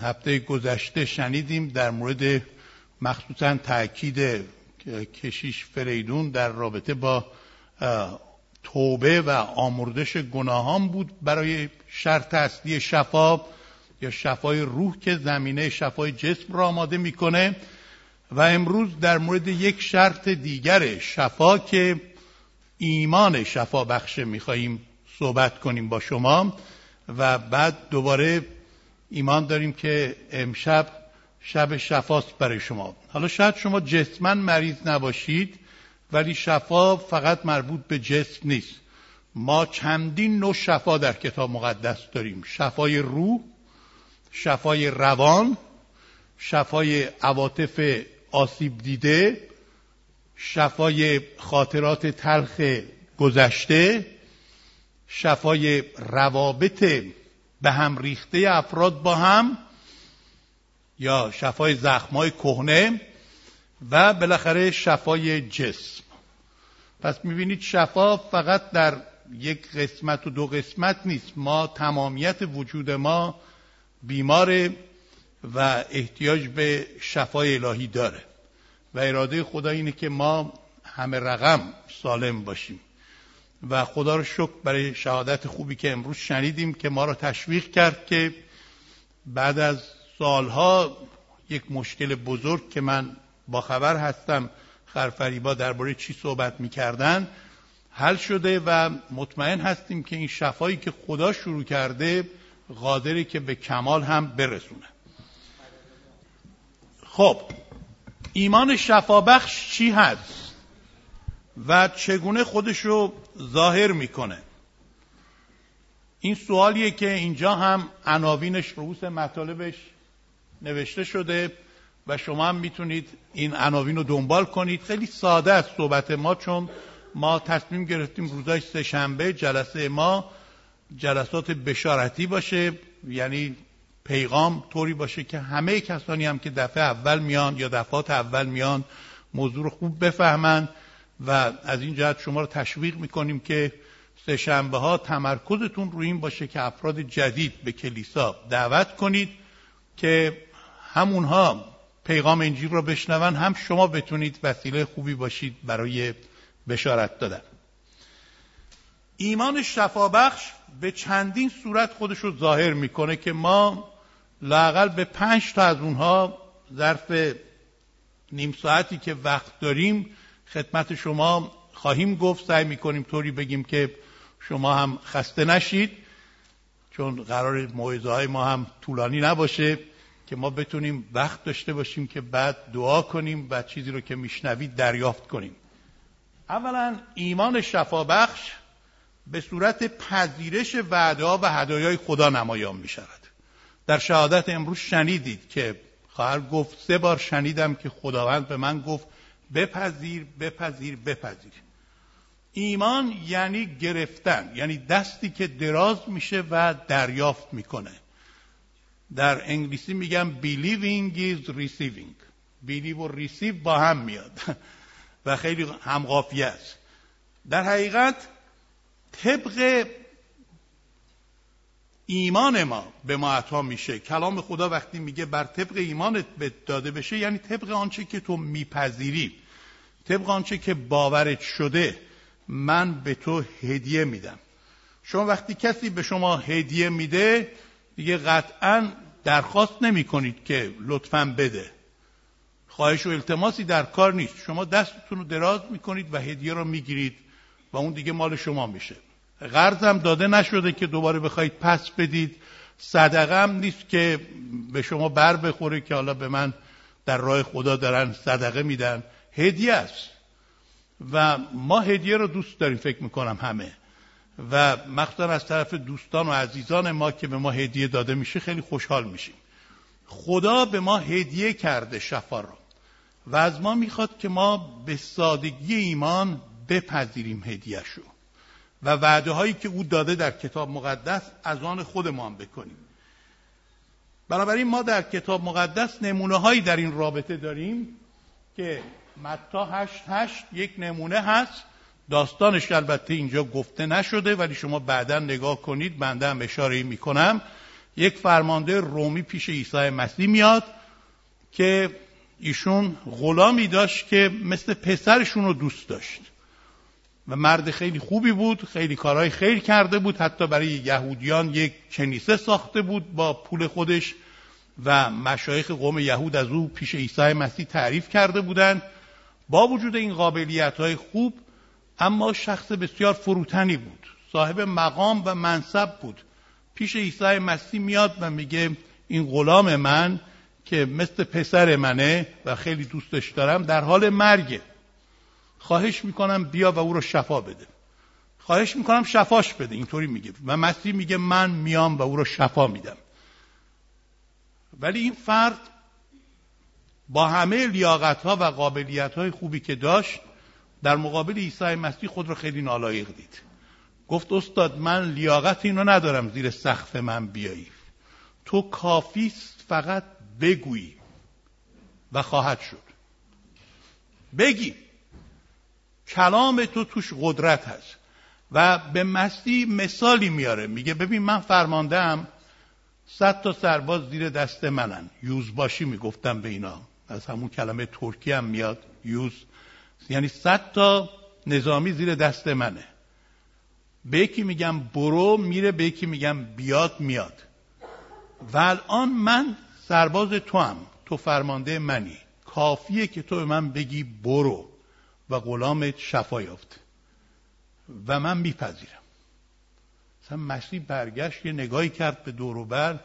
هفته گذشته شنیدیم در مورد مخصوصا تاکید کشیش فریدون در رابطه با توبه و آمردش گناهان بود برای شرط اصلی شفا یا شفای روح که زمینه شفای جسم را آماده می‌کنه. و امروز در مورد یک شرط دیگر شفا که ایمان شفا بخشه میخواییم صحبت کنیم با شما و بعد دوباره ایمان داریم که امشب شب شفاست برای شما. حالا شاید شما جسمن مریض نباشید ولی شفا فقط مربوط به جسم نیست. ما چندین نوع شفا در کتاب مقدس داریم. شفای روح شفای روان شفای عواطف آسیب دیده شفای خاطرات تلخ گذشته شفای روابط به هم ریخته افراد با هم یا شفای زخمای کهنه و بالاخره شفای جسم. پس می‌بینید شفا فقط در یک قسمت و دو قسمت نیست. ما تمامیت وجود ما بیماره و احتیاج به شفای الهی داره. و اراده خدا اینه که ما همه رقم سالم باشیم. و خدا رو شکر برای شهادت خوبی که امروز شنیدیم که ما را تشویق کرد که بعد از سالها یک مشکل بزرگ که من با خبر هستم خرفریبا درباره چی صحبت می‌کردن حل شده و مطمئن هستیم که این شفایی که خدا شروع کرده قادری که به کمال هم برسونه. خب ایمان شفابخش چی هست و چگونه خودش رو ظاهر می‌کنه. این سوالیه که اینجا هم عناوینش رؤوس مطالبش نوشته شده و شما هم می‌تونید این عناوین رو دنبال کنید. خیلی ساده است صحبت ما چون ما تصمیم گرفتیم روزای سهشنبه جلسه ما جلسات بشارتی باشه یعنی پیغام طوری باشه که همه کسانی هم که دفعه اول میان یا دفعات اول میان موضوع رو خوب بفهمند و از این جهت شما رو تشویق می‌کنیم که سهشنبه ها تمرکزتون روی این باشه که افراد جدید به کلیسا دعوت کنید که همونها پیغام انجیل را بشنون هم شما بتونید وسیله خوبی باشید برای بشارت دادن. ایمان شفابخش به چندین صورت خودش رو ظاهر می‌کنه که ما لاقل به پنج تا از اونها ظرف نیم ساعتی که وقت داریم خدمت شما خواهیم گفت. سعی می‌کنیم طوری بگیم که شما هم خسته نشید چون قرار موعظه های ما هم طولانی نباشه که ما بتونیم وقت داشته باشیم که بعد دعا کنیم و چیزی رو که میشنوید دریافت کنیم. اولا ایمان شفابخش به صورت پذیرش وعده و هدایای خدا نمایان می شود در شهادت امروز شنیدید که خواهر گفت سه بار شنیدم که خداوند به من گفت بپذیر بپذیر بپذیر. ایمان یعنی گرفتن یعنی دستی که دراز میشه و دریافت می‌کنه. در انگلیسی میگم believing is receiving. Believe و receive با هم میاد. و خیلی همقافی است. در حقیقت طبق ایمان ما به ما عطا میشه. کلام خدا وقتی میگه بر طبق ایمانت داده بشه یعنی طبق آنچه که تو میپذیری. طبق آنچه که باورت شده من به تو هدیه میدم. شما وقتی کسی به شما هدیه میده دیگه قطعا درخواست نمی کنید که لطفا بده. خواهش و التماسی در کار نیست. شما دستتون رو دراز می‌کنید و هدیه رو می‌گیرید و اون دیگه مال شما میشه. قرضم داده نشده که دوباره بخواید پس بدید. صدقه هم نیست که به شما بر بخوره که حالا به من در راه خدا دارن صدقه میدن. هدیه است. و ما هدیه رو دوست داریم فکر می‌کنم همه. و مخصوصا از طرف دوستان و عزیزان ما که به ما هدیه داده میشه خیلی خوشحال میشیم. خدا به ما هدیه کرده شفا را و از ما می‌خواد که ما به سادگی ایمان بپذیریم هدیهشو. و وعده هایی که او داده در کتاب مقدس از آن خودمان بکنیم. بنابراین ما در کتاب مقدس نمونه هایی در این رابطه داریم که متا هشت هشت یک نمونه هست. داستانش البته اینجا گفته نشده ولی شما بعدا نگاه کنید بنده هم اشاره می‌کنم. یک فرمانده رومی پیش عیسی مسیح میاد که ایشون غلامی داشت که مثل پسرشون رو دوست داشت. و مرد خیلی خوبی بود خیلی کارهای خیر کرده بود حتی برای یهودیان یک کنیسه ساخته بود با پول خودش و مشایخ قوم یهود از او پیش عیسی مسیح تعریف کرده بودند. با وجود این قابلیت های خوب اما شخص بسیار فروتنی بود. صاحب مقام و منصب بود. پیش عیسی مسیح میاد و میگه این غلام من که مثل پسر منه و خیلی دوستش دارم در حال مرگه. خواهش می‌کنم بیا و او رو شفا بده. خواهش می‌کنم شفاش بده اینطوری میگه. و مسیح میگه من میام و او رو شفا میدم. ولی این فرد با همه لیاقت ها و قابلیت های خوبی که داشت در مقابل عیسی مسیح خود را خیلی نالایق دید. گفت استاد من لیاقت اینو ندارم زیر سقف من بیایی. تو کافیست فقط بگویی. و خواهد شد. بگی. کلام تو توش قدرت هست. و به مسیح مثالی میاره. میگه ببین من فرماندهم صد تا سرباز زیر دست منن. یوزباشی می‌گفتم به اینا. از همون کلمه ترکی هم میاد. یوز. یعنی صد تا نظامی زیر دست منه. به یکی میگم برو میره به یکی میگم بیاد میاد. و الان من سرباز تو هم تو فرمانده منی. کافیه که تو به من بگی برو. و غلامت شفا یافت. و من میپذیرم. مثلا مسیح برگشت یه نگاهی کرد به دوروبر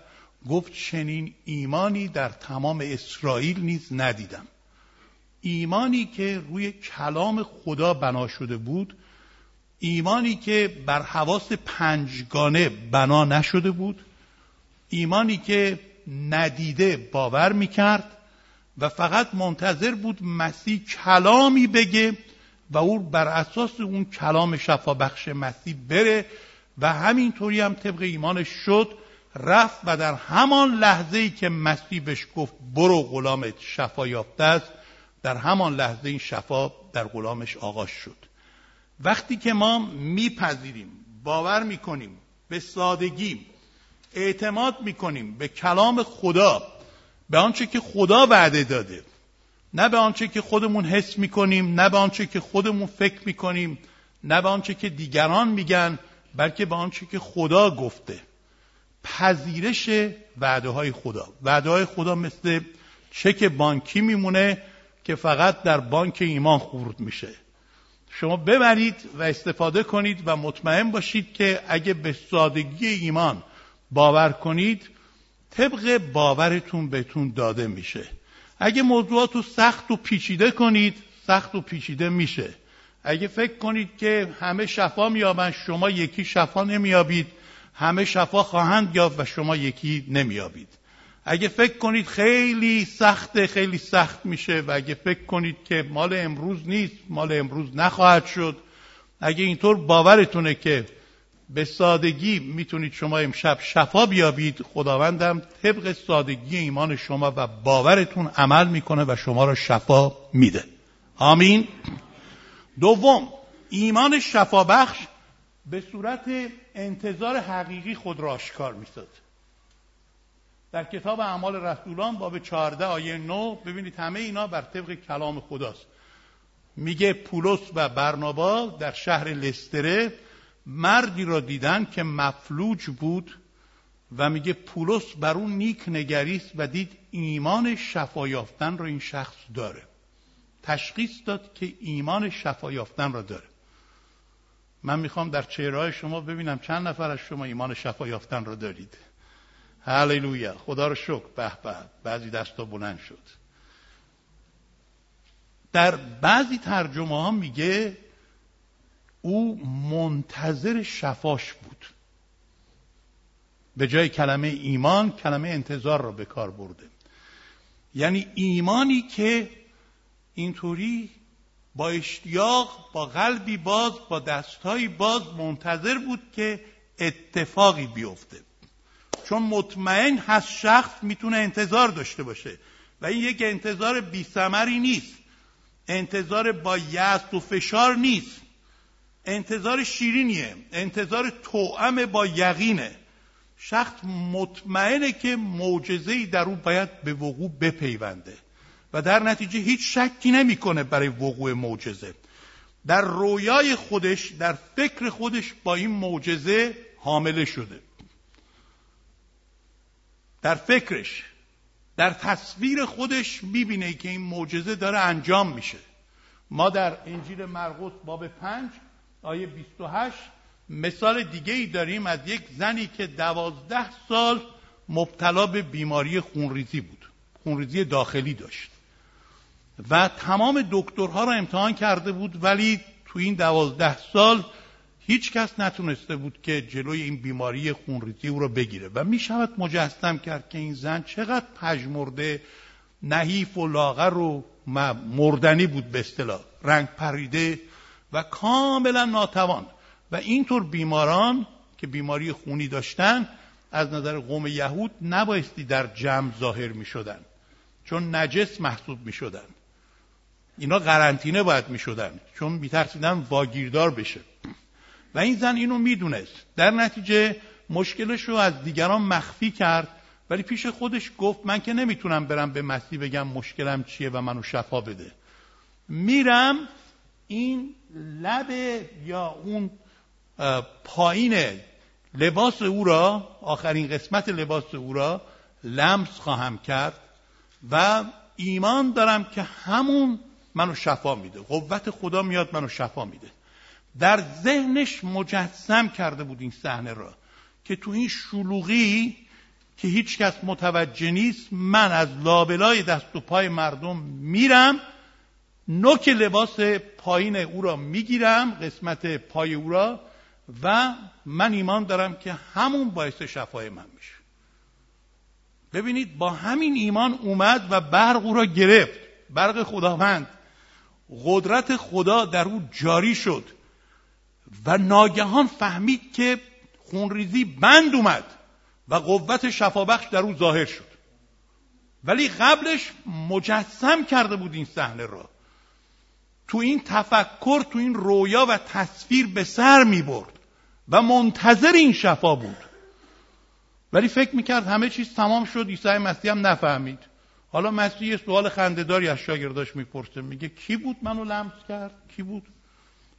گفت چنین ایمانی در تمام اسرائیل نیز ندیدم. ایمانی که روی کلام خدا بنا شده بود ایمانی که بر حواس پنجگانه بنا نشده بود ایمانی که ندیده باور می‌کرد و فقط منتظر بود مسیح کلامی بگه و او بر اساس اون کلام شفابخش مسیح بره و همینطوری هم طبق ایمانش شد رفت و در همان لحظه ای که مسیح بهش گفت برو غلامت شفا یافته است در همان لحظه این شفا در غلامش آغاز شد. وقتی که ما میپذیریم باور می‌کنیم به سادگی اعتماد می‌کنیم به کلام خدا به آنچه که خدا وعده داده. نه به آنچه که خودمون حس می‌کنیم نه به آنچه که خودمون فکر می‌کنیم نه به آنچه که دیگران میگن بلکه به آنچه که خدا گفته. پذیرش وعده های خدا. وعده های خدا مثل چک بانکی میمونه که فقط در بانک ایمان خورد میشه. شما ببرید و استفاده کنید و مطمئن باشید که اگه به سادگی ایمان باور کنید طبق باورتون بهتون داده میشه. اگه موضوعات رو سخت و پیچیده کنید سخت و پیچیده میشه. اگه فکر کنید که همه شفا میابند شما یکی شفا نمیابید همه شفا خواهند یافت و شما یکی نمیابید اگه فکر کنید خیلی سخته خیلی سخت میشه و اگه فکر کنید که مال امروز نیست مال امروز نخواهد شد. اگه اینطور باورتونه که به سادگی می‌تونید شما امشب شفا بیابید. خداوندم طبق سادگی ایمان شما و باورتون عمل می‌کنه و شما را شفا میده. آمین. دوم ایمان شفا بخش به صورت انتظار حقیقی خود را آشکار میساد در کتاب اعمال رسولان باب 14 آیه 9 ببینید همه اینا بر طبق کلام خداست. میگه پولس و برنابا در شهر لستره مردی را دیدن که مفلوج بود و میگه پولس بر اون نیک نگریست و دید ایمان شفا یافتن را این شخص داره. تشخیص داد که ایمان شفا یافتن را داره. من می‌خوام در چهره شما ببینم چند نفر از شما ایمان شفا یافتن را دارید. هللویا. خدا رو شکر. به به. بعضی دستا بلند شد. در بعضی ترجمه ها میگه او منتظر شفاش بود. به جای کلمه ایمان کلمه انتظار را به کار برده. یعنی ایمانی که اینطوری با اشتیاق با قلبی باز با دستهایی باز منتظر بود که اتفاقی بیفته. چون مطمئن هست شخص می‌تونه انتظار داشته باشه. و این یک انتظار بیثمری نیست. انتظار با یأس و فشار نیست. انتظار شیرینیه. انتظار توأم با یقینه. شخص مطمئنه که معجزه‌ای در او باید به وقوع بپیونده و در نتیجه هیچ شکی نمی‌کنه برای وقوع معجزه. در رویای خودش در فکر خودش با این معجزه حامله شده. در فکرش در تصویر خودش می‌بینه که این معجزه داره انجام میشه. ما در انجیل مرقس باب پنج آیه 28 مثال دیگه ای داریم از یک زنی که دوازده سال مبتلا به بیماری خونریزی بود خونریزی داخلی داشت. و تمام دکترها را امتحان کرده بود ولی تو این دوازده سال هیچ کس نتونسته بود که جلوی این بیماری خونریزی او را بگیره. و می شود مجسم کرد که این زن چقدر پژمرده نحیف و لاغر و مردنی بود به اصطلاح. رنگ پریده و کاملا ناتوان. و اینطور بیماران که بیماری خونی داشتن از نظر قوم یهود نبایستی در جمع ظاهر می شدن چون نجس محسوب می شدن اینا قرنطینه باید می شدن چون می ترسیدن واگیردار بشه. و این زن اینو می‌دونست. در نتیجه مشکلش رو از دیگران مخفی کرد ولی پیش خودش گفت من که نمی‌تونم برم به مسیح بگم مشکلم چیه و منو شفا بده. میرم این لب یا اون پایین لباس او را آخرین قسمت لباس او را لمس خواهم کرد و ایمان دارم که همون منو شفا میده. قوت خدا میاد منو شفا میده. در ذهنش مجسم کرده بود این صحنه را که تو این شلوغی که هیچ کس متوجه نیست من از لابلای دست و پای مردم میرم نوک لباس پایین او را می‌گیرم قسمت پای او را و من ایمان دارم که همون باعث شفای من میشه. ببینید با همین ایمان اومد و برق او را گرفت. برق خداوند. قدرت خدا در او جاری شد. و ناگهان فهمید که خونریزی بند اومد و قوت شفابخش در او ظاهر شد. ولی قبلش مجسم کرده بود این صحنه را. تو این تفکر تو این رویا و تصویر به سر می برد و منتظر این شفا بود. ولی فکر می‌کرد همه چیز تمام شد عیسی مسیح هم نفهمید. حالا مسیح سوال خندهداری از شاگرداش می‌پرسه. میگه کی بود منو لمس کرد؟ کی بود؟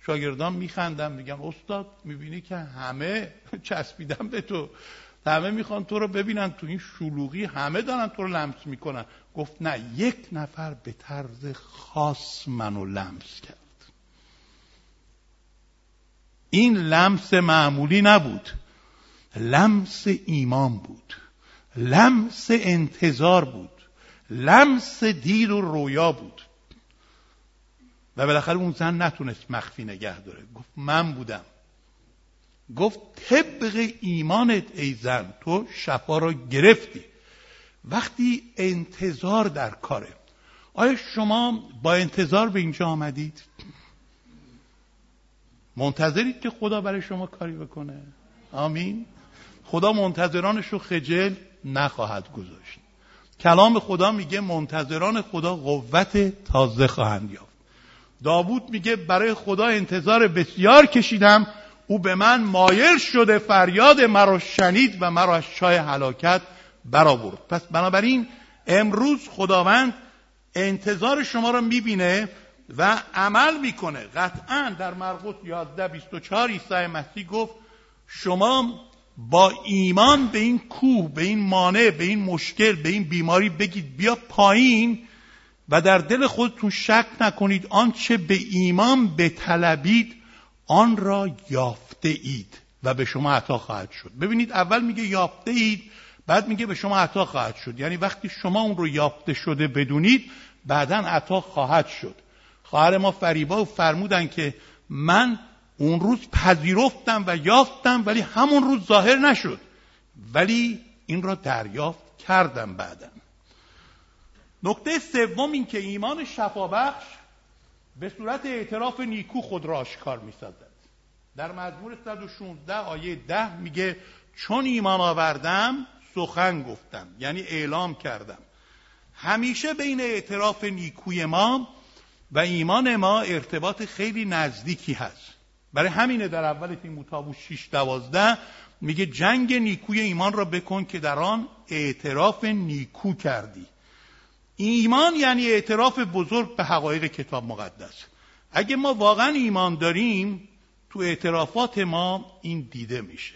شاگردان میخندن میگن استاد می‌بینی که همه چسبیدن به تو. همه می‌خوان تو رو ببینن تو این شلوغی همه دارن تو رو لمس می‌کنن. گفت نه یک نفر به طرز خاص منو لمس کرد. این لمس معمولی نبود. لمس ایمان بود. لمس انتظار بود. لمس دید و رویا بود. و بالاخره اون زن نتونست مخفی نگه داره. گفت من بودم. گفت طبق ایمانت ای زن تو شفا را گرفتی. وقتی انتظار در کاره. آیا شما با انتظار به اینجا آمدید؟ منتظرید که خدا برای شما کاری بکنه. آمین. خدا منتظرانش رو خجل نخواهد گذاشت. کلام خدا میگه منتظران خدا قوت تازه خواهند یافت. داوود میگه برای خدا انتظار بسیار کشیدم او به من مایل شده فریاد مرا شنید و مرا از چای هلاکت برآورد. پس بنابراین امروز خداوند انتظار شما را می‌بینه و عمل می‌کنه. قطعا در مرقس 11 24 عیسی مسیح گفت شما با ایمان به این کوه به این مانع به این مشکل به این بیماری بگید بیا پایین و در دل خودتون شک نکنید آنچه به ایمان بطلبید آن را یافته اید و به شما عطا خواهد شد. ببینید اول میگه یافته اید بعد میگه به شما عطا خواهد شد. یعنی وقتی شما اون رو یافته شده بدونید بعدا عطا خواهد شد. خواهر ما فریبا فرمودن که من اون روز پذیرفتم و یافتم ولی همون روز ظاهر نشد. ولی این را دریافت کردم بعدا. نکته سوم این که ایمان شفابخش به صورت اعتراف نیکو خود را آشکار می در مزمور 116 آیه 10 میگه چون ایمان آوردم سخن گفتم یعنی اعلام کردم. همیشه بین اعتراف نیکوی ما و ایمان ما ارتباط خیلی نزدیکی هست. برای همینه در اول تیموتائوس 6 دوازده میگه جنگ نیکوی ایمان را بکن که در آن اعتراف نیکو کردی. ایمان یعنی اعتراف بزرگ به حقایق کتاب مقدس. اگه ما واقعا ایمان داریم تو اعترافات ما این دیده میشه.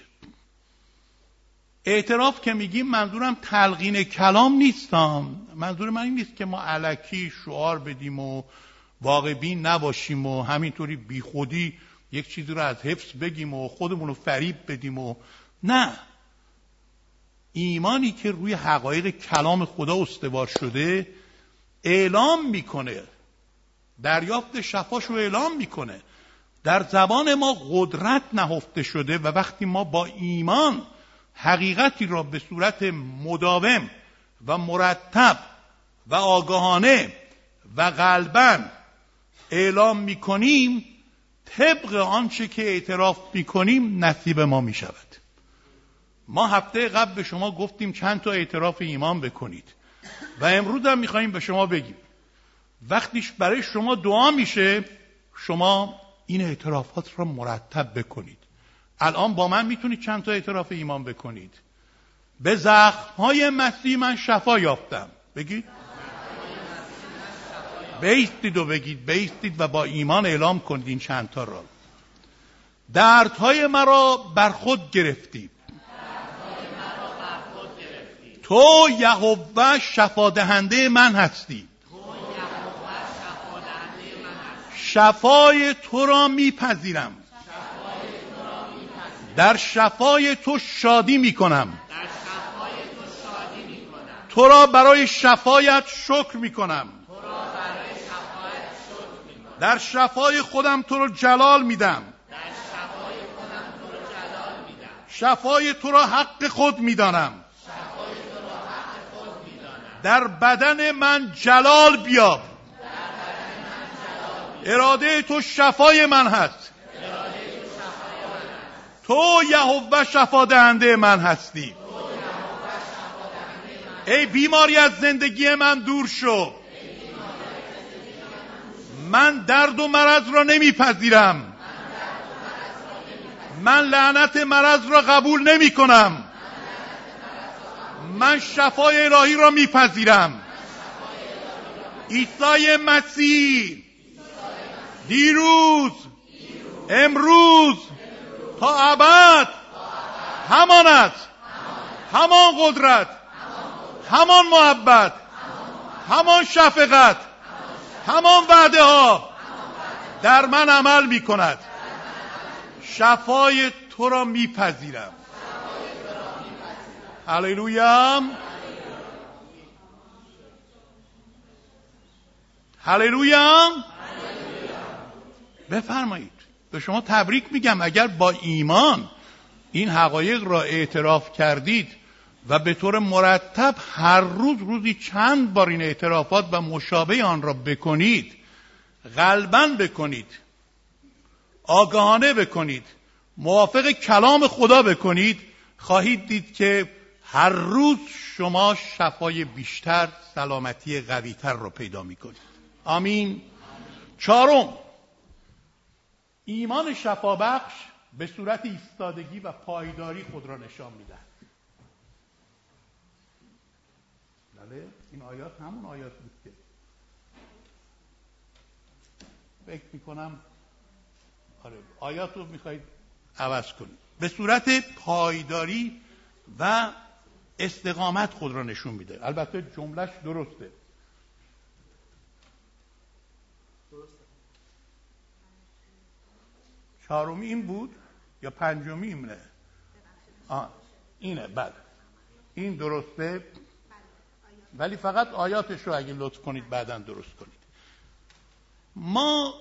اعتراف که میگیم منظورم تلقین کلام نیستم منظور من این نیست که ما علکی شعار بدیم و واقع نباشیم و همینطوری بیخودی یک چیزی رو از حفظ بگیم و خودمون رو فریب بدیم و نه. ایمانی که روی حقایق کلام خدا استوار شده اعلام می‌کنه. دریافت شفاش رو اعلام می‌کنه. در زبان ما قدرت نهفته شده و وقتی ما با ایمان حقیقتی را به صورت مداوم و مرتب و آگاهانه و قلبا اعلام می‌کنیم طبق آنچه که اعتراف می‌کنیم نصیب ما می‌شود. ما هفته قبل به شما گفتیم چند تا اعتراف ایمان بکنید و امروز هم میخواییم به شما بگیم. وقتیش برای شما دعا میشه شما این اعترافات را مرتب بکنید. الان با من می‌تونید چند تا اعتراف ایمان بکنید. به زخمهای مسیح من شفا یافتم. بگید. بیستید و بگید بیستید و با ایمان اعلام کنید این چند تا را. دردهای مرا بر خود گرفتید. تو یهوه شفا دهنده من هستی. شفای تو را میپذیرم. در شفای تو شادی می‌کنم. تو را برای شفایت شکر می‌کنم. در شفای خودم تو را جلال میدم. شفای تو را حق خود می‌دانم. در بدن من جلال بیاب اراده تو شفای من هست. تو یهوه شفا دهنده من هستی. ای بیماری از زندگی من دور شو. من درد و مرض را نمیپذیرم. من لعنت مرض را قبول نمی کنم من شفای الهی را میپذیرم. عیسی مسیح. دیروز. امروز. تا ابد. همان است. همان قدرت. همان محبت. همان شفقت. همان وعده ها در من عمل می کند شفای تو را میپذیرم. هللویا هللویا بفرمایید. به شما تبریک میگم. اگر با ایمان این حقایق را اعتراف کردید و به طور مرتب هر روز روزی چند بار این اعترافات و مشابه آن را بکنید غلبا بکنید آگاهانه بکنید موافق کلام خدا بکنید خواهید دید که هر روز شما شفای بیشتر سلامتی قویتر را پیدا می‌کنید. آمین. چهارم ایمان شفابخش به صورت ایستادگی و پایداری خود را نشان می‌دهد. بله این آیات همون آیات بود که فکر می‌کنم آره آیات رو می‌خواید عوض کنید. به صورت پایداری و استقامت خود را نشون میده. البته جملهش درسته. چهارمی این بود یا پنجمی اینه اینه بله. این درسته. ولی فقط آیاتش رو اگه لطف کنید بعدا درست کنید. ما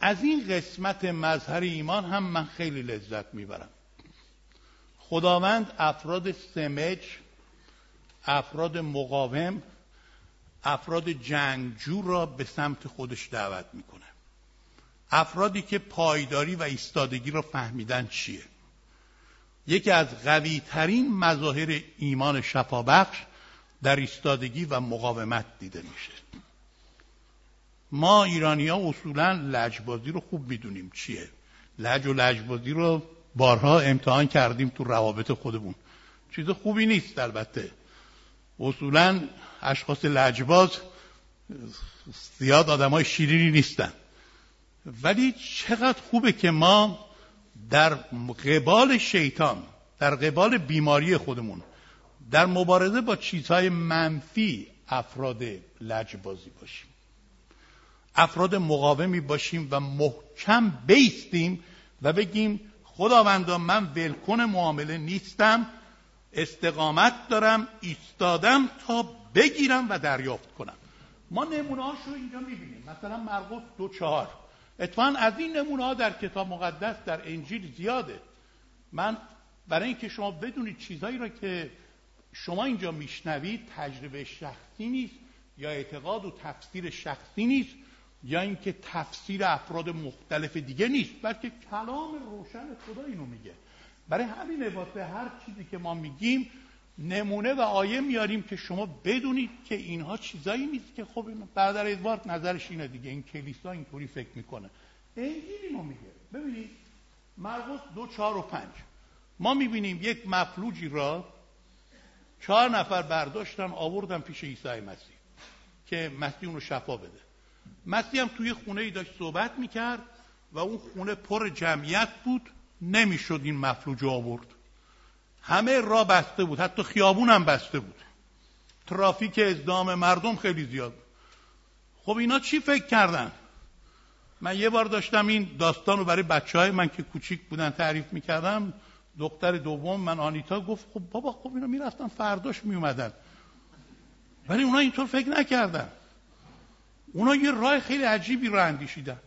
از این قسمت مظهر ایمان هم من خیلی لذت می‌برم. خداوند افراد سمج افراد مقاوم افراد جنگجو را به سمت خودش دعوت می‌کنه. افرادی که پایداری و ایستادگی را فهمیدن چیه؟ یکی از قوی ترین مظاهر ایمان شفابخش در ایستادگی و مقاومت دیده میشه. ما ایرانی ها اصولا لجبازی رو خوب می‌دونیم چیه. لج و لجبازی رو بارها امتحان کردیم تو روابط خودمون. چیز خوبی نیست البته. اصولا اشخاص لجباز زیاد آدم های شیرینی نیستن. ولی چقدر خوبه که ما در قبال شیطان در قبال بیماری خودمون در مبارزه با چیزهای منفی افراد لجبازی باشیم. افراد مقاومی باشیم و محکم بیستیم و بگیم خداوندا من ولکن معامله نیستم استقامت دارم ایستادم تا بگیرم و دریافت کنم. ما نمونه رو اینجا می‌بینیم. مثلا مرقس دو چهار. اتفاقا از این نمونه در کتاب مقدس در انجیل زیاده. من برای اینکه شما بدونید چیزهایی را که شما اینجا میشنوید تجربه شخصی نیست یا اعتقاد و تفسیر شخصی نیست. یا اینکه تفسیر افراد مختلف دیگه نیست بلکه کلام روشن خدا اینو میگه. برای همین واسه هر چیزی که ما میگیم نمونه و آیه میاریم که شما بدونید که اینها چیزایی نیست که خب برادر ادوارد نظرش اینه دیگه این کلیسا اینطوری فکر می‌کنه. انجیل اینو میگه. ببینید مرقس دو چهار و پنج. ما می‌بینیم یک مفلوجی را چهار نفر برداشتن آوردن پیش عیسی مسیح که مسیح اون رو شفا بده. مسیح هم توی خونه ای داشت صحبت می‌کرد و اون خونه پر جمعیت بود نمی‌شد این مفلوج آورد. همه را بسته بود حتی خیابون هم بسته بود. ترافیک ازدام مردم خیلی زیاد خب اینا چی فکر کردن؟ من یه بار داشتم این داستان رو برای بچه های من که کوچیک بودن تعریف می‌کردم. دختر دوم من آنیتا گفت خب بابا خب اینا می‌رفتن فرداش میومدن ولی اونا اینطور فکر نکردن. اونا یه راه خیلی عجیبی رو اندیشیدن.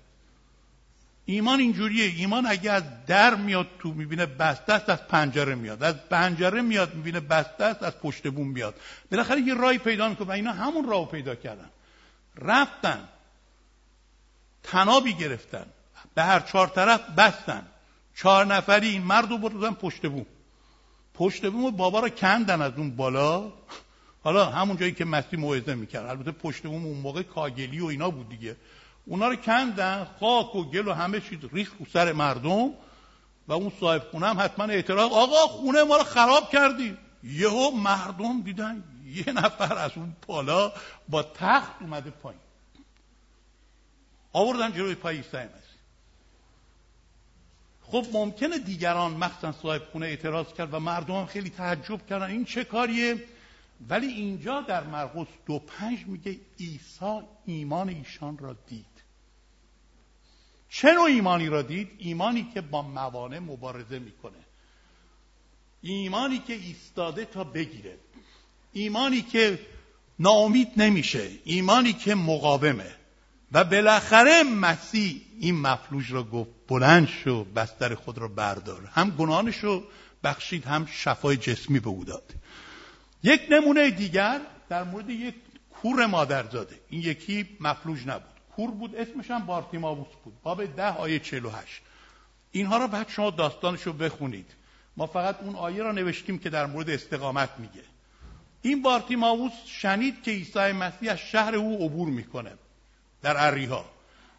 ایمان اینجوریه. ایمان اگه از در میاد تو می‌بینه بسته است از پنجره میاد. از پنجره میاد می‌بینه بسته است از پشت بوم میاد. بالاخره یه راهی پیدا می‌کنه و اینا همون راهو پیدا کردن. رفتن. تنابی گرفتن. به هر چهار طرف بستن. چهار نفری این مرد رو بردن پشت بوم. پشت بوم بابا رو کندن از اون بالا. حالا همون جایی که مسیح موعظه می‌کرد. البته پشت بوم اون موقع کاگلی و اینا بود دیگه. اونا رو کندن خاک و گل و همه چیز ریخ رو سر مردم و اون صاحب خونه هم حتما اعتراض آقا خونه ما رو خراب کردی. یهو مردم دیدن یه نفر از اون بالا با تخت اومده پایین. آوردن جلوی پای عیسی خب ممکنه دیگران مخصوصا صاحب خونه اعتراض کرد و مردم هم خیلی تعجب کردن. این چه کاریه؟ ولی اینجا در مرقس دو پنج میگه عیسی ایمان ایشان را دید. چه نوع ایمانی را دید؟ ایمانی که با موانع مبارزه می‌کنه. ایمانی که ایستاده تا بگیره. ایمانی که ناامید نمیشه. ایمانی که مقاومه. و بالاخره مسیح این مفلوج را گفت بلند شو بستر خود را بردار. هم گناهانش رو بخشید هم شفای جسمی به او داد. یک نمونه دیگر در مورد یک کور مادرزاده. این یکی مفلوج نبود. کور بود اسمش هم بارتیماوس بود. باب ده آیه 48 اینها را بعد شما داستانش رو بخونید. ما فقط اون آیه را نوشتیم که در مورد استقامت میگه. این بارتیماوس شنید که عیسی مسیح از شهر او عبور می‌کنه در اریها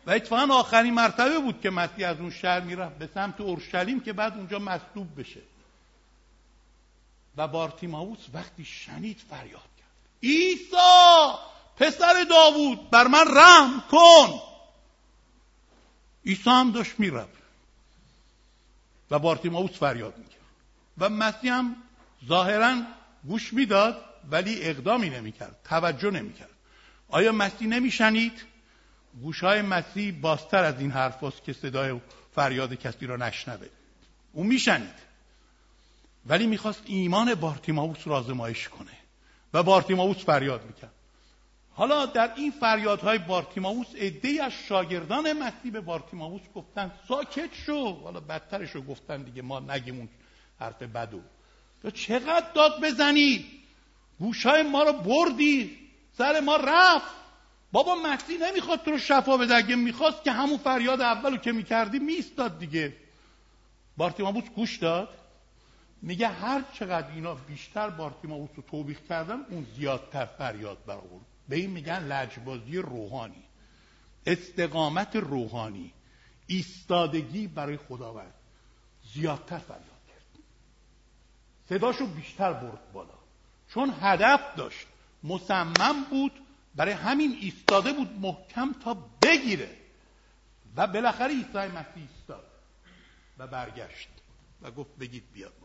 و اتفاقا آخرین مرتبه بود که مسیح از اون شهر می‌رفت به سمت اورشلیم که بعد اونجا مصلوب بشه. و بارتیماوس وقتی شنید فریاد کرد. عیسی! پسر داوود بر من رحم کن! عیسی هم داشت می‌رفت. و بارتیماوس فریاد می‌کرد. و مسیح هم ظاهرا گوش می‌داد ولی اقدامی نمی‌کرد توجه نمی‌کرد. آیا مسیح نمیشنید؟ گوشهای مسیح باستر از این حرف که صدای فریاد کسی را نشنوه. او میشنید. ولی می‌خواست ایمان بارتیماوس را آزمایش کنه و بارتیماوس فریاد می‌کرد. حالا در این فریادهای بارتیماوس عده از شاگردان مسیح به بارتیماوس گفتن ساکت شو. حالا بدترش رو گفتن دیگه ما نگیم اون حرف بدو. تو چقدر داد بزنی؟ گوشهای ما رو بردی. سر ما رفت. بابا مسیح نمی‌خواد تو رو شفا بده. اگه می‌خواست که همون فریاد اولو که می‌کردی میستاد دیگه. بارتیماوس گوش داد. میگه هر چقدر اینا بیشتر بارتیماوس رو توبیخ کردن اون زیادتر فریاد برآورد. به این میگن لجبازی روحانی. استقامت روحانی. ایستادگی برای خداوند. زیادتر فریاد کرد. صداشو بیشتر برد بالا. چون هدف داشت. مصمم بود. برای همین ایستاده بود محکم تا بگیره. و بالاخره عیسی مسیح ایستاد. و برگشت. و گفت بگید بیاد.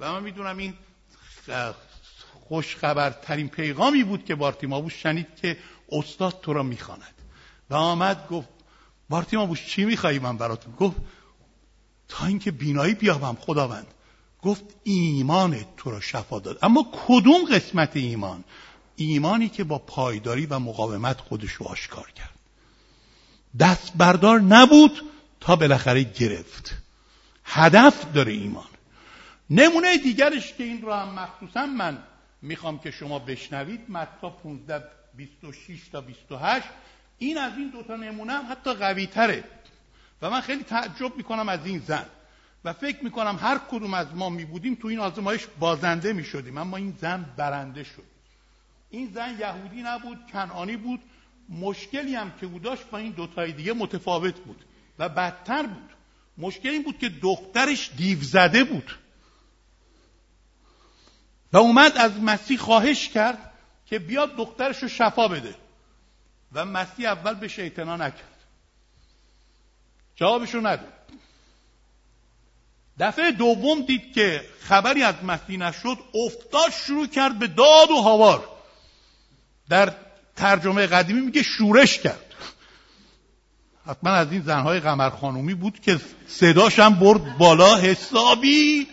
و من می‌دونم این خوشخبرترین پیغامی بود که بارتیماوس شنید که استاد تو را می‌خواند. و آمد گفت بارتیماوس چی میخوایی من براتون؟ گفت تا اینکه بینایی بیابم خداوند. گفت ایمان تو را شفا داد. اما کدوم قسمت ایمان؟ ایمانی که با پایداری و مقاومت خودش رو آشکار کرد. دست بردار نبود تا بالاخره گرفت. هدف داره ایمان. نمونه دیگرش که این را هم مخصوصا من می‌خوام که شما بشنوید متا 15 26 تا 28 این از این دوتا نمونه هم حتی قوی تره و من خیلی تعجب می‌کنم از این زن. و فکر می‌کنم هر کدوم از ما میبودیم تو این آزمایش بازنده می‌شدیم. اما این زن برنده شد. این زن یهودی نبود کنعانی بود. مشکلی هم که او داشت با این دوتای دیگه متفاوت بود و بدتر بود. مشکل این بود که دخترش دیو زده بود. و اومد از مسیح خواهش کرد که بیاد دخترش رو شفا بده. و مسیح اول به شیطنا نکرد. جوابشو نداد دفعه دوم دید که خبری از مسیح نشد افتاد شروع کرد به داد و هوار. در ترجمه قدیمی میگه شورش کرد. حتما از این زنهای قمر خانومی بود که صداشم برد بالا حسابی.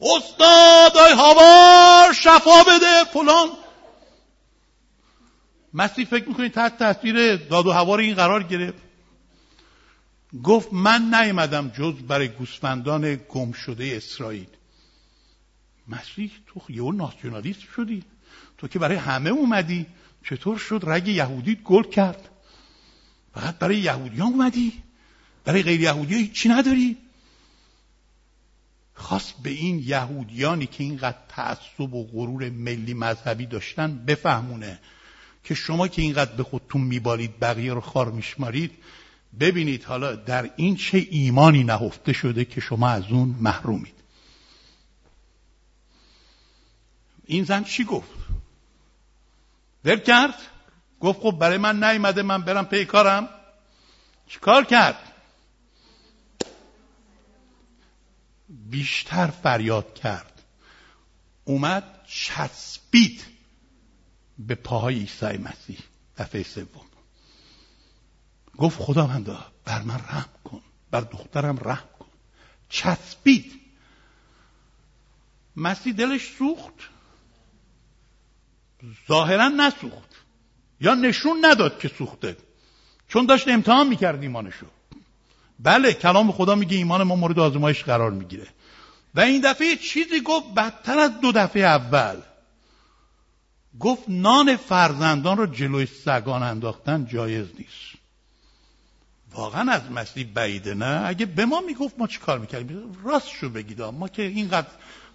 استاد آی هاوار شفا بده فلان. مسیح فکر می‌کنید تحت تاثیر داد و هوار این قرار گرفت. گفت من نیومدم جز برای گوسفندان گم شده اسرائیل. مسیح تو یه ناسیونالیست شدی. تو که برای همه اومدی. چطور شد رگ یهودی گل کرد؟ فقط برای یهودیان اومدی؟ برای غیر یهودی چی نداری؟ خواست به این یهودیانی که اینقدر تعصب و غرور ملی مذهبی داشتن بفهمونه که شما که اینقدر به خودتون میبالید بقیه رو خار میشمارید ببینید حالا در این چه ایمانی نهفته شده که شما از اون محرومید. این زن چی گفت؟ ول کرد؟ گفت خب برای من نیومده من برم پی کارم. چیکار کرد؟ بیشتر فریاد کرد. اومد چسبید به پاهای عیسی مسیح. دفعه سوم. گفت خداوندا بر من رحم کن. بر دخترم رحم کن. چسبید. مسیح دلش سوخت. ظاهرا نسوخت. یا نشون نداد که سوخته. چون داشت امتحان می‌کرد ایمانشو. بله کلام خدا میگه ایمان ما مورد آزمایش قرار می‌گیره. و این دفعه چیزی گفت بدتر از دو دفعه اول. گفت نان فرزندان رو جلوی سگان انداختن جایز نیست. واقعا از مسیح بعیده نه؟ اگه به ما می‌گفت ما چی کار می‌کردیم؟ راستشو بگید ما که اینقدر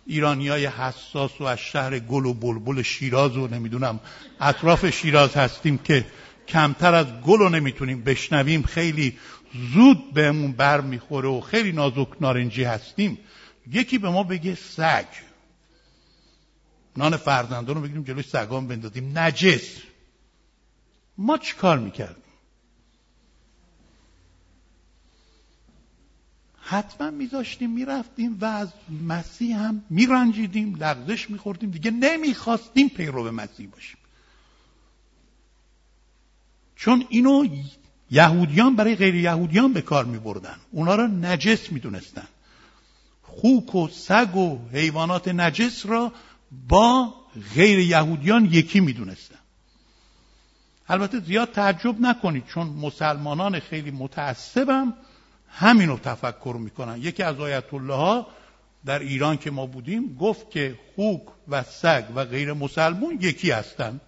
ایرانی های حساس و از شهر گل و بلبل شیراز و نمی‌دونم اطراف شیراز هستیم که کمتر از گل رو نمی‌تونیم بشنویم خیلی زود بهمون بر می‌خوره و خیلی نازک نارنجی هستیم. یکی به ما بگه سگ. نان فرزندان رو بگیریم جلوی سگان بندازیم. نجس. ما چی کار می‌کردیم؟ حتما میذاشتیم می‌رفتیم و از مسیح هم میرنجیدیم لغزش میخوردیم. دیگه نمی‌خواستیم پیرو مسیح باشیم. چون اینو یهودیان برای غیر یهودیان به کار میبردن. اونا را نجس می‌دونستن. خوک و سگ و حیوانات نجس را با غیر یهودیان یکی می‌دونستن. البته زیاد تعجب نکنید چون مسلمانان خیلی متعصبم همین رو تفکر می‌کنن. یکی از آیت الله ها در ایران که ما بودیم گفت که خوک و سگ و غیر مسلمون یکی هستن.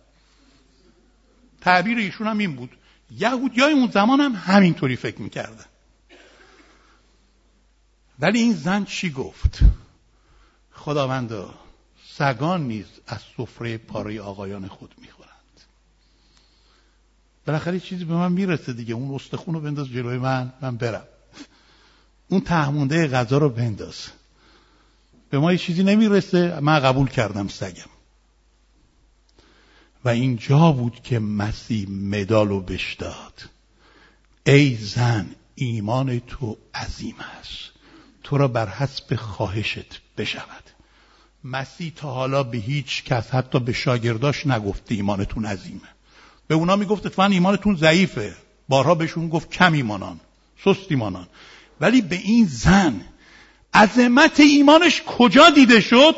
تعبیر ایشون هم این بود. یهودی های اون زمان هم همینطوری فکر می‌کردن. ولی این زن چی گفت؟ خداوندا سگان نیز از سفره پاره آقایان خود می‌خورند. بالاخره چیزی به من می‌رسه دیگه. اون استخون رو بنداز جلوی من من برم. اون تهمونده غذا رو بنداز. به ما یه چیزی نمی‌رسه. من قبول کردم سگم. و اینجا بود که مسیح مدال رو بش داد ای زن ایمان تو عظیم است. تو را بر حسب خواهشت بشود. مسیح تا حالا به هیچ کس حتی به شاگرداش نگفته ایمانتون عظیمه. به اونا می‌گفت اتفاقا ایمانتون ضعیفه. بارها بهشون گفت کم ایمانان سست ایمانان. ولی به این زن عظمت ایمانش کجا دیده شد؟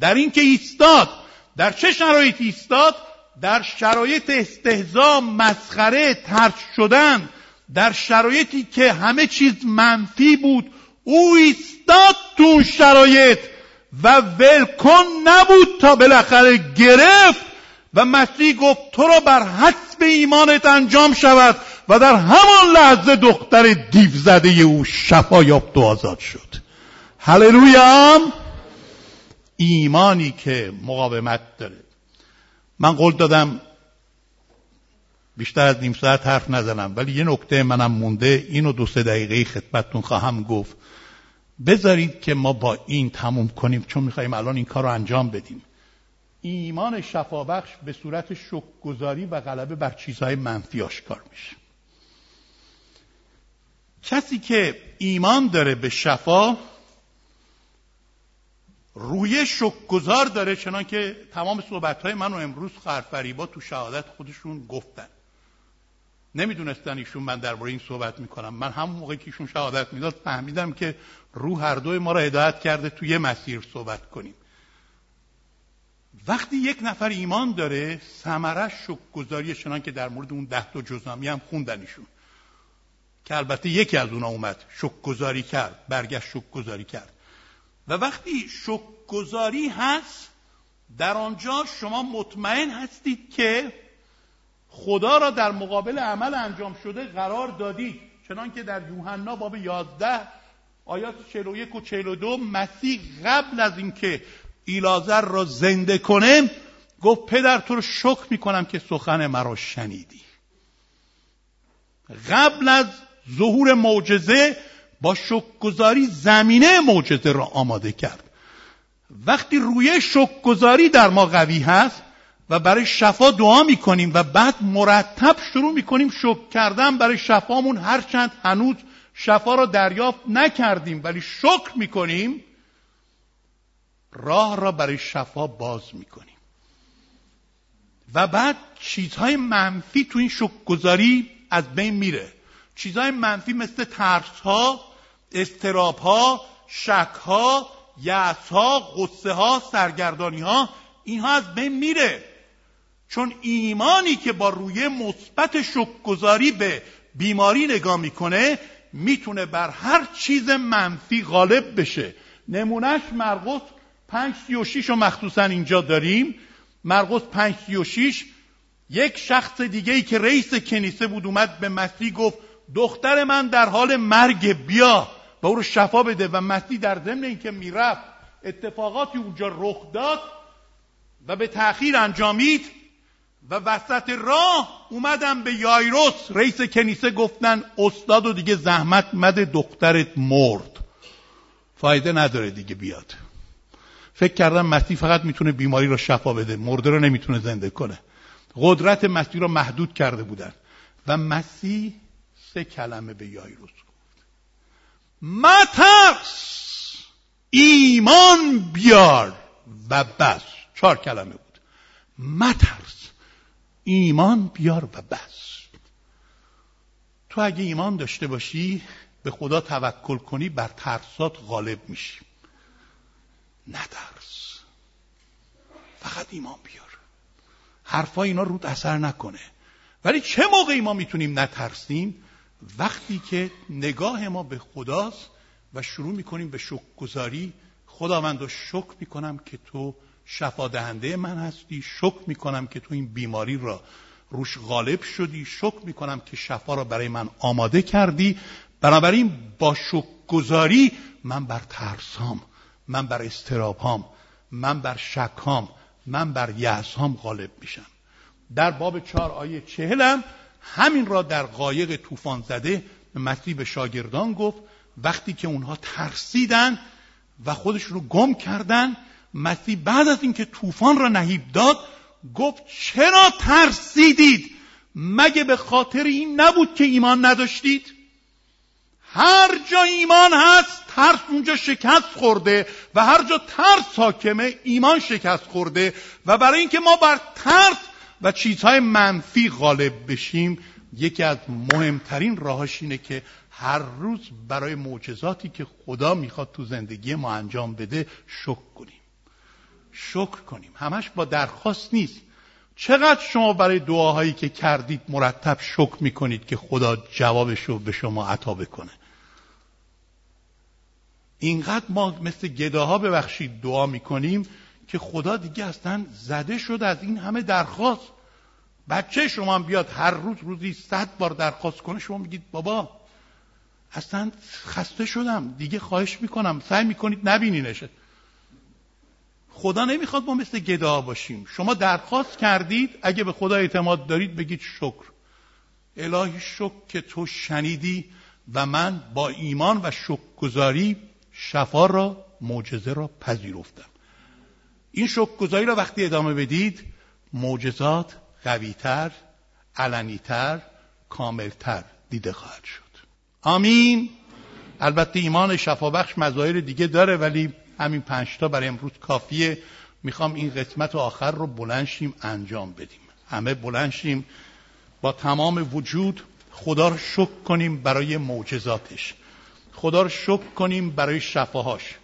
در اینکه ایستاد. در چه شرایطی ایستاد؟ در شرایط استهزا مسخره ترس شدن در شرایطی که همه چیز منفی بود او ایستاد تو شرایط و ولکن نبود تا بالاخره گرفت و مسیح گفت تو را بر حسب ایمانت انجام شود و در همان لحظه دختر دیو زده او شفا یافت و آزاد شد. هللویا! ایمانی که مقاومت داره. من قول دادم بیشتر از نیم ساعت حرف نزنم ولی یه نکته منم مونده اینو دو سه دقیقه خدمتتون خواهم گفت. بذارید که ما با این تموم کنیم چون میخواییم الان این کار رو انجام بدیم. ایمان شفابخش به صورت شکگذاری و غلبه بر چیزهای منفی آشکار میشه. کسی که ایمان داره به شفا روی شکگذار داره چنان که تمام صحبت من و امروز خرفریبا تو شهادت خودشون گفتن. نمی‌دونستن ایشون من درباره این صحبت می‌کنم. من همون موقع که ایشون شهادت می‌داد فهمیدم که روح هر دوی ما را هدایت کرده تو یه مسیر صحبت کنیم. وقتی یک نفر ایمان داره ثمرش شک گذاری چنان که در مورد اون ده تا جزامی هم خوندن ایشون. که البته یکی از اونا اومد شک گذاری کرد برگشت شک گذاری کرد. و وقتی شک گذاری هست در آنجا شما مطمئن هستید که خدا را در مقابل عمل انجام شده قرار دادید. چنان که در یوحنا باب 11 آیات 41 و 42 مسیح قبل از اینکه ایلازر را زنده کنه گفت پدر تو رو شکر می‌کنم که سخن مرا شنیدی. قبل از ظهور معجزه با شکگذاری زمینه معجزه را آماده کرد. وقتی روی شکگذاری در ما قوی هست و برای شفا دعا می‌کنیم و بعد مرتب شروع می‌کنیم شک کردن برای شفامون هرچند هنوز شفا را دریافت نکردیم ولی شکر می‌کنیم راه را برای شفا باز می‌کنیم. و بعد چیزهای منفی تو این شکگذاری از بین میره. چیزهای منفی مثل ترس ها استراب ها شک ها یعص ها غصه ها سرگردانی ها اینها از بین میره. چون ایمانی که با روی مثبت شکگذاری به بیماری نگاه می‌کنه می‌تونه بر هر چیز منفی غالب بشه. نمونهش مرقس پنج سی و شیش رو مخصوصا اینجا داریم. مرقس پنج سی و شیش یک شخص دیگه ای که رئیس کنیسه بود اومد به مسیح گفت دختر من در حال مرگ بیا. و او رو شفا بده و مسیح در ضمن اینکه می‌رفت اتفاقاتی اونجا رخ داد و به تأخیر انجامید و وسط راه اومدم به یایروس. رئیس کنیسه گفتن استاد و دیگه زحمت مده دخترت مرد. فایده نداره دیگه بیاد. فکر کردم مسیح فقط می‌تونه بیماری رو شفا بده مرده رو نمی‌تونه زنده کنه. قدرت مسیح رو محدود کرده بودن. و مسیح سه کلمه به یایروس مترس. ایمان بیار. و بس. چهار کلمه بود. مترس. ایمان بیار و بس. تو اگه ایمان داشته باشی به خدا توکل کنی بر ترسات غالب میشی. نترس. فقط ایمان بیار. حرفا اینا رود اثر نکنه. ولی چه موقعی ما می‌تونیم نترسیم؟ وقتی که نگاه ما به خداست و شروع می‌کنیم به شکر گذاری خداوند شکر می‌کنم که تو شفا دهنده من هستی شکر می‌کنم که تو این بیماری را روش غالب شدی شکر می‌کنم که شفا را برای من آماده کردی. بنابراین با شکر گذاری من بر ترسام من بر استرابهام من بر شکهام من بر یأسهام غالب میشم. در باب چهار آیه چهلم همین را در قایق طوفان زده به مسیح به شاگردان گفت. وقتی که اونها ترسیدن و خودشون رو گم کردن مسیح بعد از اینکه طوفان را نهیب داد گفت چرا ترسیدید؟ مگه به خاطر این نبود که ایمان نداشتید؟ هر جا ایمان هست ترس اونجا شکست خورده و هر جا ترس حاکمه ایمان شکست خورده. و برای اینکه ما بر ترس و چیزهای منفی غالب بشیم یکی از مهمترین راهاش اینه که هر روز برای معجزاتی که خدا می‌خواد تو زندگی ما انجام بده شکر کنیم. شکر کنیم. همش با درخواست نیست. چقدر شما برای دعاهایی که کردید مرتب شکر می‌کنید که خدا جوابش رو به شما عطا بکنه؟ اینقدر ما مثل گداها ببخشید دعا می‌کنیم که خدا دیگه اصلا زده شد از این همه درخواست. بچه شما هم بیاد هر روز روزی صد بار درخواست کنه شما میگید بابا اصلا خسته شدم. دیگه خواهش می‌کنم سعی می‌کنید نبینینشه خدا نمی‌خواد ما مثل گدا باشیم. شما درخواست کردید اگه به خدا اعتماد دارید بگید شکر. الهی شکر که تو شنیدی و من با ایمان و شکرگزاری شفا را معجزه را پذیرفتم. این شکرگزاری را وقتی ادامه بدید معجزات قویتر علنیتر کاملتر دیده خواهد شد. آمین. البته ایمان شفابخش مظاهر دیگه داره ولی همین پنجتا برای امروز کافیه. می‌خوام این قسمت آخر رو بلنشیم انجام بدیم. همه بلنشیم با تمام وجود خدا رو شکر کنیم برای معجزاتش. خدا رو شکر کنیم برای شفاهاش.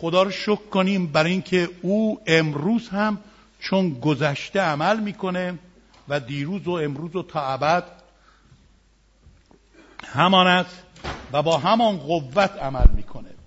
خدا رو شکر کنیم برای اینکه او امروز هم چون گذشته عمل می‌کنه و دیروز و امروز و تا ابد همان است و با همان قوت عمل می‌کنه.